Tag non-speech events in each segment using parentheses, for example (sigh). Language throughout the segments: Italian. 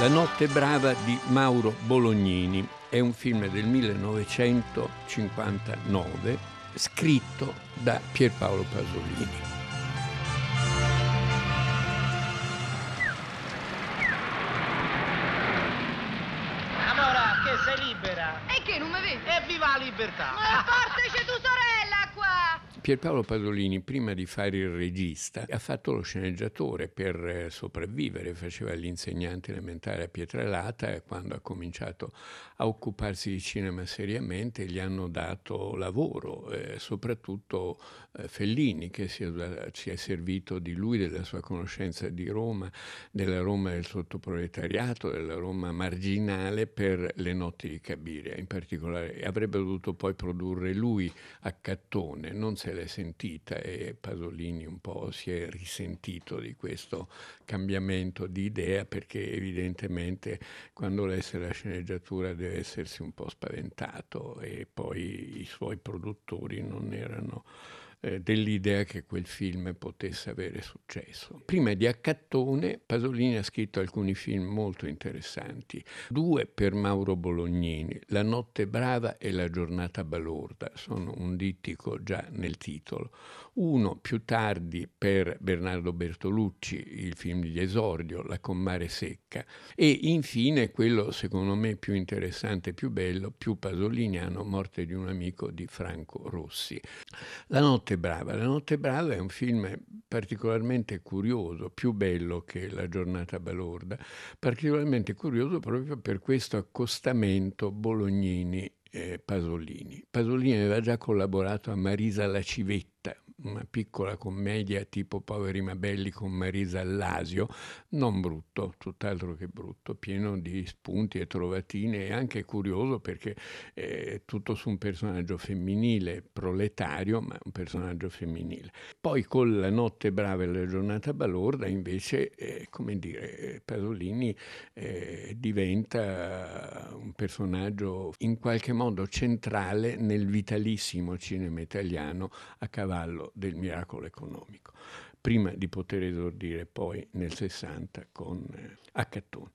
La notte brava di Mauro Bolognini è un film del 1959 scritto da Pierpaolo Pasolini. Pierpaolo Pasolini, prima di fare il regista, ha fatto lo sceneggiatore per eh, sopravvivere, faceva l'insegnante elementare a Pietralata e quando ha cominciato a occuparsi di cinema seriamente gli hanno dato lavoro, eh, soprattutto eh, Fellini che si è, si è, servito di lui, della sua conoscenza di Roma, della Roma del sottoproletariato, della Roma marginale per le notti di Cabiria in particolare. Avrebbe dovuto poi produrre lui a Cattone, non se l'è sentita e Pasolini un po' si è risentito di questo cambiamento di idea perché evidentemente quando lesse la sceneggiatura deve essersi un po' spaventato e poi i suoi produttori non erano eh, dell'idea che quel film potesse avere successo. Prima di Accattone, Pasolini ha scritto alcuni film molto interessanti, due per Mauro Bolognini, La notte brava e La giornata balorda, sono un dittico già nel titolo, uno più tardi per Bernardo Bertolucci, il film di esordio, La Commare secca, e infine quello secondo me più interessante e più bello, più pasoliniano, Morte di un amico di Franco Rossi. La notte brava, La notte brava è un film particolarmente curioso, più bello che La giornata balorda, particolarmente curioso proprio per questo accostamento Bolognini Pasolini. Pasolini aveva già collaborato a Marisa La Civetta, una piccola commedia tipo Poveri ma belli con Marisa Allasio, non brutto, tutt'altro che brutto, pieno di spunti e trovatine e anche curioso perché è tutto su un personaggio femminile, proletario, ma un personaggio femminile. Poi con La notte brava e la giornata balorda invece, eh, come dire, Pasolini eh, diventa un personaggio in qualche modo centrale nel vitalissimo cinema italiano a cavallo del miracolo economico, prima di poter esordire poi nel 60 con eh, Accattone.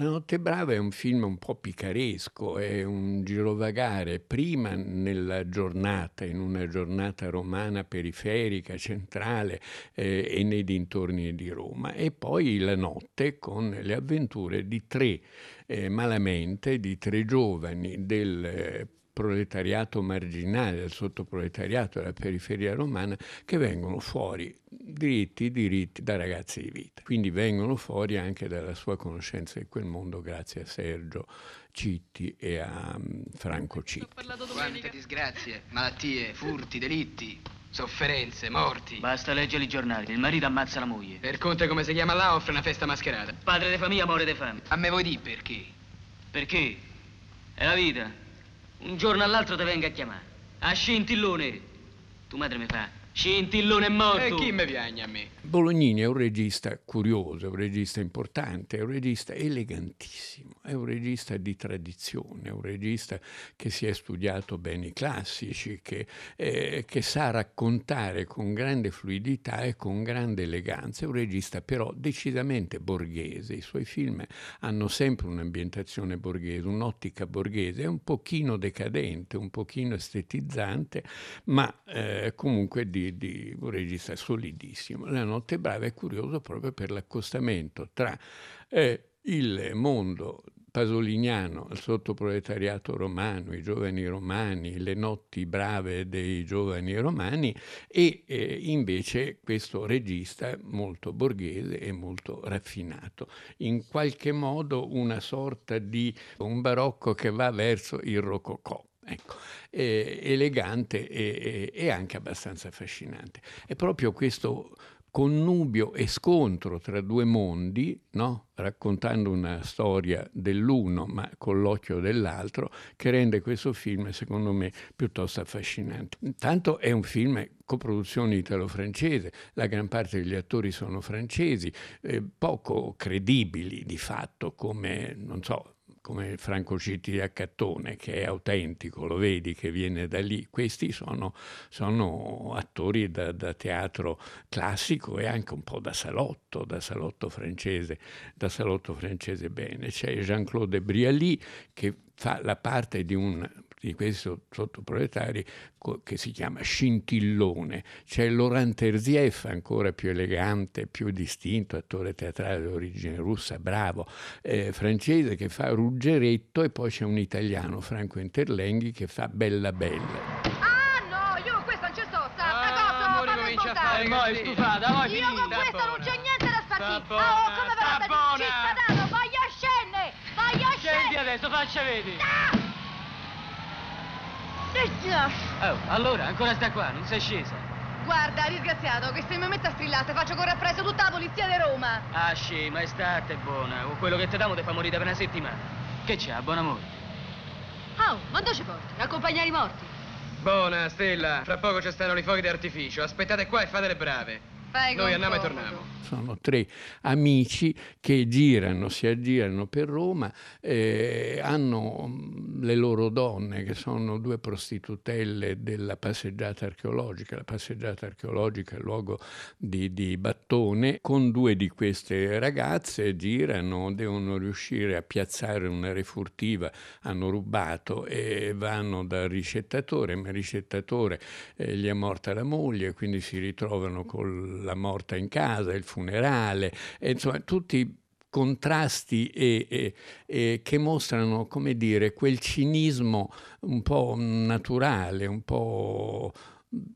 La notte brava è un film un po' picaresco, è un girovagare prima nella giornata, in una giornata romana periferica, centrale eh, e nei dintorni di Roma, e poi la notte con le avventure di tre eh, malamente, di tre giovani del eh, proletariato marginale, del sottoproletariato della periferia romana, che vengono fuori diritti, diritti da ragazzi di vita. Quindi vengono fuori anche dalla sua conoscenza di quel mondo grazie a Sergio Citti e a um, Franco Citti. Quante disgrazie, malattie, furti, delitti, sofferenze, morti. Basta leggere i giornali, il marito ammazza la moglie. Per conto come si chiama là offre una festa mascherata. Padre di famiglia muore di fame. A me vuoi dire perché? Perché? È la vita. Un giorno all'altro ti venga a chiamare. A scintillone. Tu madre mi fa, scintillone è morto. E chi mi piagne a me? Bolognini è un regista curioso, è un regista importante, è un regista elegantissimo, è un regista di tradizione, è un regista che si è studiato bene i classici, che, eh, che sa raccontare con grande fluidità e con grande eleganza, è un regista però decisamente borghese, i suoi film hanno sempre un'ambientazione borghese, un'ottica borghese, è un pochino decadente, un pochino estetizzante, ma eh, comunque di, di un regista solidissimo. La Notte Brava è curioso proprio per l'accostamento tra eh, il mondo pasoliniano, il sottoproletariato romano, i giovani romani, le notti brave dei giovani romani e eh, invece questo regista molto borghese e molto raffinato, in qualche modo una sorta di un barocco che va verso il rococò. Ecco, elegante e, e, anche abbastanza affascinante. È proprio questo connubio e scontro tra due mondi, no? raccontando una storia dell'uno ma con l'occhio dell'altro, che rende questo film, secondo me, piuttosto affascinante. Intanto è un film coproduzione italo-francese, la gran parte degli attori sono francesi, eh, poco credibili di fatto come, non so, come Franco Citti di Accattone, che è autentico, lo vedi che viene da lì. Questi sono, sono attori da, da, teatro classico e anche un po' da salotto, da salotto francese, da salotto francese bene. C'è Jean-Claude Brialy che fa la parte di un di questi sottoproletari che si chiama Scintillone. C'è Laurent Terzieff, ancora più elegante, più distinto, attore teatrale di origine russa, bravo, eh, francese che fa Ruggeretto e poi c'è un italiano, Franco Interlenghi, che fa Bella Bella. Ah no, io con questo non ci sto, sta, sta cosa, fammi E mo' è stufata, mo' è Io con questo non c'è niente da spartire. Ah, oh, come sta va. Cittadano, voglio scende, voglio Scendi scende. adesso, faccia vedere. Oh, allora, ancora sta qua, non sei scesa. Guarda, disgraziato, che se mi metto a strillare faccio correre appresso tutta la polizia di Roma. Ah, scema, estate buona. O quello che ti damo ti fa morire per una settimana. Che c'ha, buon amore? Oh, ma dove ci porti? Accompagnare i morti. Buona, Stella. Fra poco ci stanno i fuochi d'artificio. Aspettate qua e fate le brave. Fai Noi andiamo e torniamo. Sono tre amici che girano, si aggirano per Roma, eh, hanno mm, le loro donne che sono due prostitutelle della passeggiata archeologica. La passeggiata archeologica è il luogo di, di Battone. Con due di queste ragazze girano, devono riuscire a piazzare una refurtiva, hanno rubato e vanno dal ricettatore, ma il ricettatore eh, gli è morta la moglie, quindi si ritrovano con la morta in casa, il funerale, e insomma tutti contrasti e, e- e che mostrano, come dire, quel cinismo un po' naturale, un po'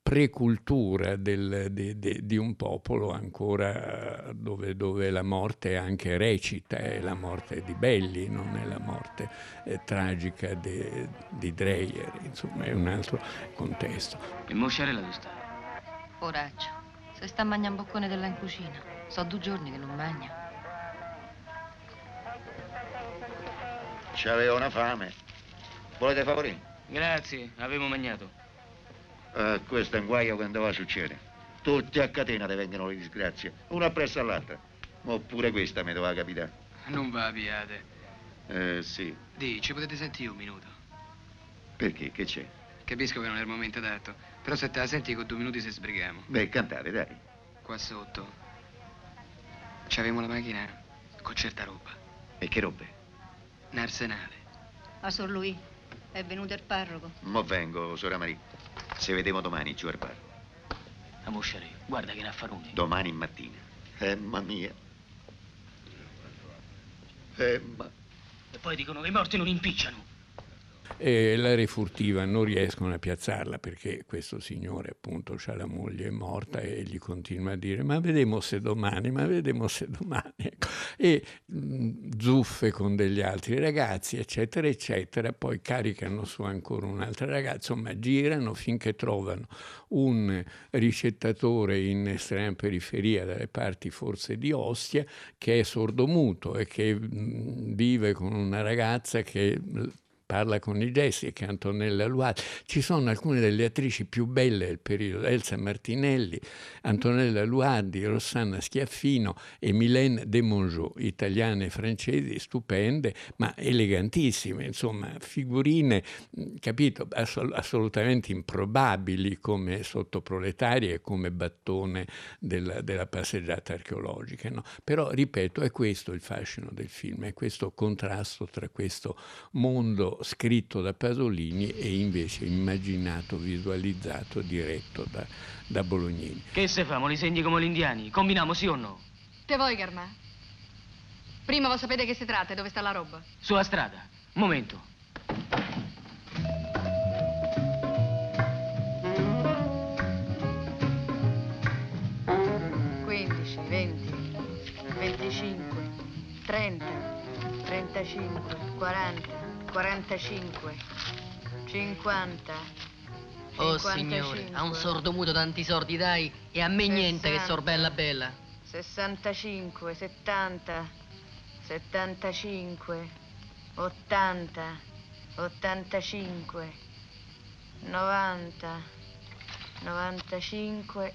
precultura del- de- de- di un popolo ancora dove, dove la morte è anche recita, è la morte di Belli, non è la morte eh, tragica de- di Dreyer, insomma è un altro contesto. E mosciarella dove sta? Poraccio, se sta mangiando un boccone della in cucina. So due giorni che non mangia. C'aveva una fame. Volete favorire? Grazie, avevo mangiato. Eh, questo è un guaio quando va a succedere. Tutti a catena ti vengono le disgrazie, una appresso all'altra. Ma pure questa mi doveva capitare. Non va, abbiate. Eh, sì. Di, ci potete sentire un minuto. Perché? Che c'è? Capisco che non è il momento adatto, però se te la senti con due minuti se sbrighiamo. Beh, cantate, dai. Qua sotto c'avevamo la macchina con certa roba. E che robe? Un arsenale. Ma Sor Lui, è venuto il parroco. Mo vengo, sora Maria. Se vediamo domani giù al bar. La mosciarella, guarda che raffarone. Domani mattina. Eh, mamma mia. Eh, ma... E poi dicono che i morti non impicciano. E la refurtiva non riescono a piazzarla perché questo signore appunto ha la moglie morta e gli continua a dire ma vedremo se domani, ma vedremo se domani. Ecco. E mh, zuffe con degli altri ragazzi eccetera eccetera, poi caricano su ancora un'altra ragazza, insomma girano finché trovano un ricettatore in estrema periferia dalle parti forse di Ostia che è sordomuto e che mh, vive con una ragazza che parla con i gesti, che Antonella Luati. Ci sono alcune delle attrici più belle del periodo, Elsa Martinelli, Antonella Luardi, Rossana Schiaffino e Mylène de italiane e francesi, stupende, ma elegantissime, insomma, figurine, capito, Assol- assolutamente improbabili come sottoproletarie e come battone della, della passeggiata archeologica. no? Però, ripeto, è questo il fascino del film, è questo contrasto tra questo mondo scritto da Pasolini e invece immaginato, visualizzato, diretto da, da Bolognini. Che se famo, li segni come gli indiani? Combiniamo sì o no? Te vuoi, Carmà? Prima vuoi sapere che si tratta e dove sta la roba? Sulla strada. Momento. Venticinque, trenta, trentacinque, quaranta, quarantacinque, cinquanta. Oh signore, a un sordomuto tanti sordi dai e a me niente che sor bella bella. 65, 70, 75, 80, 85, 90, 95,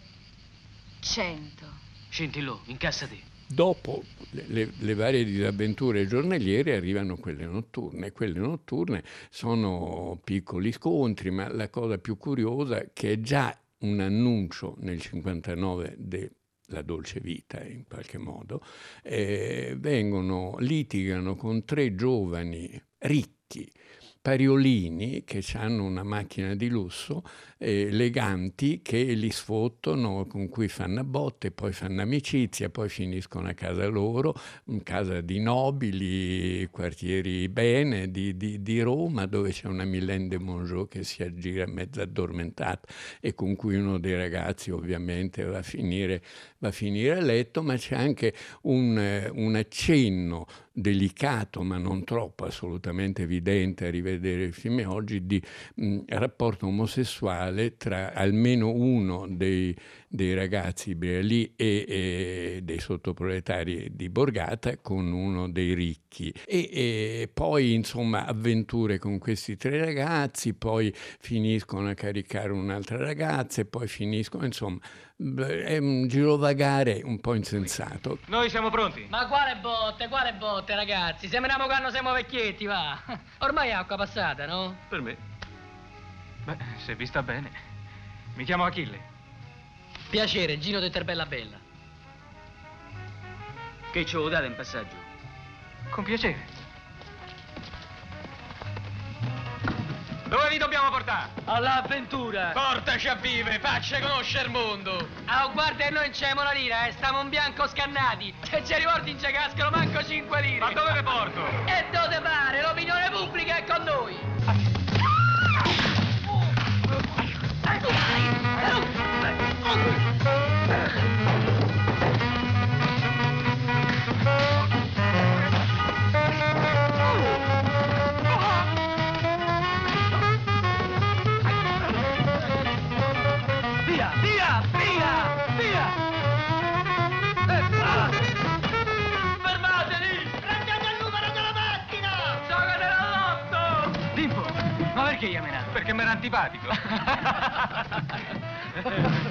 100. Scintillò, incassa te. Dopo le, le, varie disavventure giornaliere arrivano quelle notturne. Quelle notturne sono piccoli scontri, ma la cosa più curiosa che è già un annuncio nel 59 della dolce vita in qualche modo, eh, vengono, litigano con tre giovani ricchi pariolini che hanno una macchina di lusso, eh, eleganti, che li sfottono, con cui fanno a botte, poi fanno amicizia, poi finiscono a casa loro, casa di nobili, quartieri bene di, di, di Roma, dove c'è una Mylène de Mongeau che si aggira mezza addormentata e con cui uno dei ragazzi ovviamente va a finire, va a, finire a letto, ma c'è anche un, un accenno delicato ma non troppo assolutamente evidente a rivedere il film oggi di mh, rapporto omosessuale tra almeno uno dei, dei ragazzi Brealì e, e, dei sottoproletari di Borgata con uno dei ricchi e, e, poi insomma avventure con questi tre ragazzi poi finiscono a caricare un'altra ragazza e poi finiscono insomma è un girovagare un po' insensato. Noi siamo pronti. Ma quale botte, quale botte, ragazzi? Sembriamo quando siamo vecchietti, va. (laughs) Ormai è acqua passata, no? Per me. Beh, se vi sta bene. Mi chiamo Achille. Piacere, Gino de Terbella Bella. Che ce lo date in passaggio? Con piacere. Dove vi dobbiamo portare? All'avventura! Portaci a vive, faccia conoscere il mondo! Ah, oh, guarda, noi non c'è una lira, eh, stiamo in bianco scannati! Se ci riporti in ci cascano manco 5 lire! Ma dove le porto? E dove pare, l'opinione pubblica è con noi! Perché Yamenato? Perché mi era antipatico. (laughs)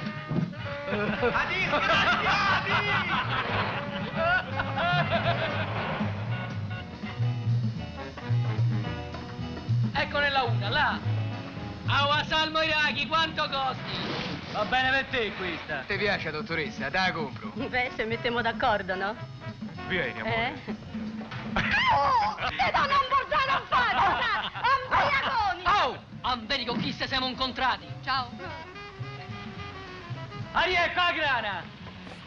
A disgraziati! ecco nella una, là. Aua Salmo Iraqi, quanto costi? Va bene per te questa. Ti piace, dottoressa? Te la compro. Beh, se mettiamo d'accordo, no? Vieni, amore. Eh? Oh, te do non portare a fare! Ambriaconi! Oh! Amberi con chi se siamo incontrati. Ciao.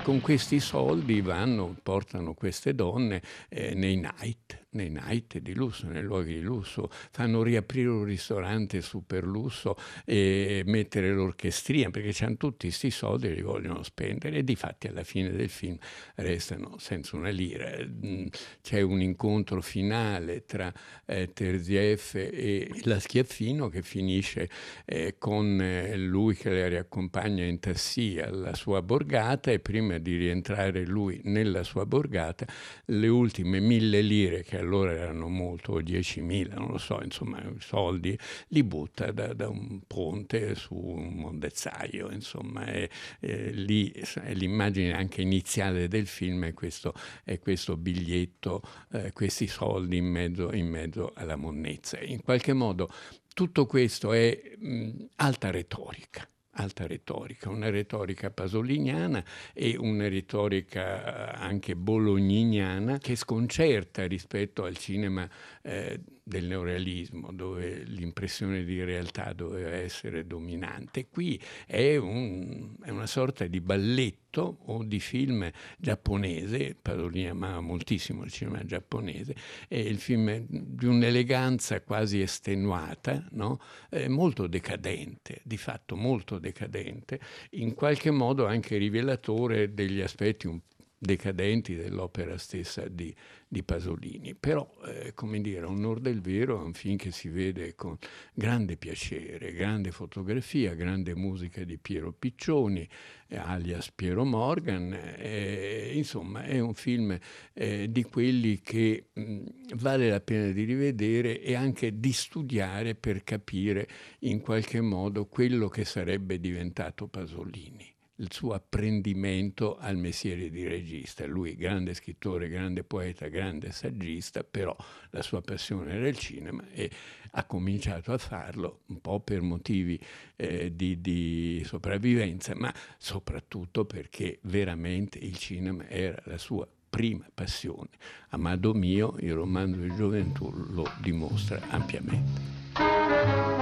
Con questi soldi vanno, portano queste donne eh, nei night, nei night di lusso, nei luoghi di lusso, fanno riaprire un ristorante super lusso e mettere l'orchestrina perché hanno tutti questi soldi e li vogliono spendere e di fatti alla fine del film restano senza una lira. Mm, c'è un incontro finale tra eh, Terzieff e la Schiaffino che finisce eh, con eh, lui che la riaccompagna in tassi alla sua borgata e prima di rientrare lui nella sua borgata le ultime mille lire che allora erano molto, o 10.000, non lo so, insomma, soldi, li butta da, da un ponte su un mondezzaio, insomma, e, e lì è l'immagine anche iniziale del film è questo, è questo biglietto, eh, questi soldi in mezzo, in mezzo alla monnezza. In qualche modo tutto questo è mh, alta retorica alta retorica, una retorica pasoliniana e una retorica eh, anche bologniniana che sconcerta rispetto al cinema eh, del neorealismo, dove l'impressione di realtà doveva essere dominante. Qui è, un, è una sorta di balletto o di film giapponese, Pasolini amava moltissimo il cinema giapponese, è il film di un'eleganza quasi estenuata, no? molto decadente, di fatto molto decadente, in qualche modo anche rivelatore degli aspetti un decadenti dell'opera stessa di, di Pasolini. Però, eh, come dire, onor del vero, è un film che si vede con grande piacere, grande fotografia, grande musica di Piero Piccioni, eh, alias Piero Morgan. Eh, insomma, è un film eh, di quelli che mh, vale la pena di rivedere e anche di studiare per capire in qualche modo quello che sarebbe diventato Pasolini il suo apprendimento al mestiere di regista. Lui, grande scrittore, grande poeta, grande saggista, però la sua passione era il cinema e ha cominciato a farlo un po' per motivi eh, di, di sopravvivenza, ma soprattutto perché veramente il cinema era la sua prima passione. Amado mio, il romanzo di gioventù lo dimostra ampiamente.